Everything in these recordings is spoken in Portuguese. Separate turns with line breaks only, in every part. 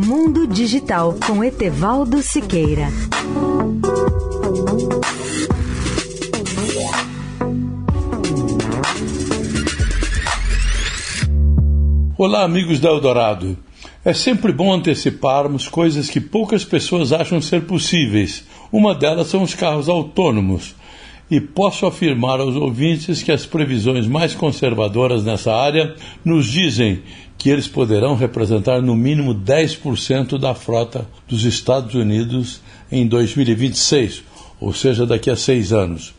Mundo Digital com Etevaldo Siqueira.
Olá, amigos da Eldorado. É sempre bom anteciparmos coisas que poucas pessoas acham ser possíveis. Uma delas são os carros autônomos. E posso afirmar aos ouvintes que as previsões mais conservadoras nessa área nos dizem que eles poderão representar no mínimo 10% da frota dos Estados Unidos em 2026, ou seja, daqui a seis anos.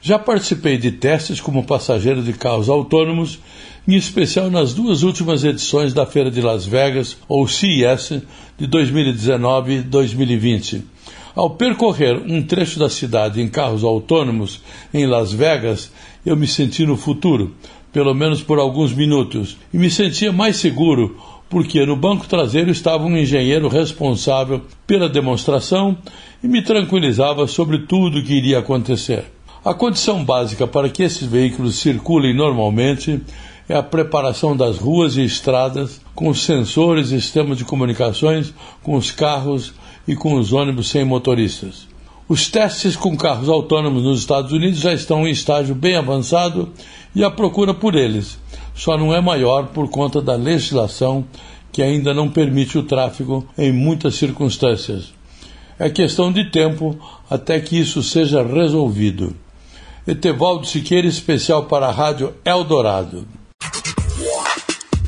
Já participei de testes como passageiro de carros autônomos, em especial nas duas últimas edições da Feira de Las Vegas, ou CES, de 2019 e 2020. Ao percorrer um trecho da cidade em carros autônomos em Las Vegas, eu me senti no futuro, pelo menos por alguns minutos, e me sentia mais seguro porque no banco traseiro estava um engenheiro responsável pela demonstração e me tranquilizava sobre tudo o que iria acontecer. A condição básica para que esses veículos circulem normalmente é a preparação das ruas e estradas com sensores e sistemas de comunicações com os carros e com os ônibus sem motoristas. Os testes com carros autônomos nos Estados Unidos já estão em estágio bem avançado e a procura por eles só não é maior por conta da legislação que ainda não permite o tráfego em muitas circunstâncias. É questão de tempo até que isso seja resolvido. Etevaldo Siqueira, especial para a Rádio Eldorado.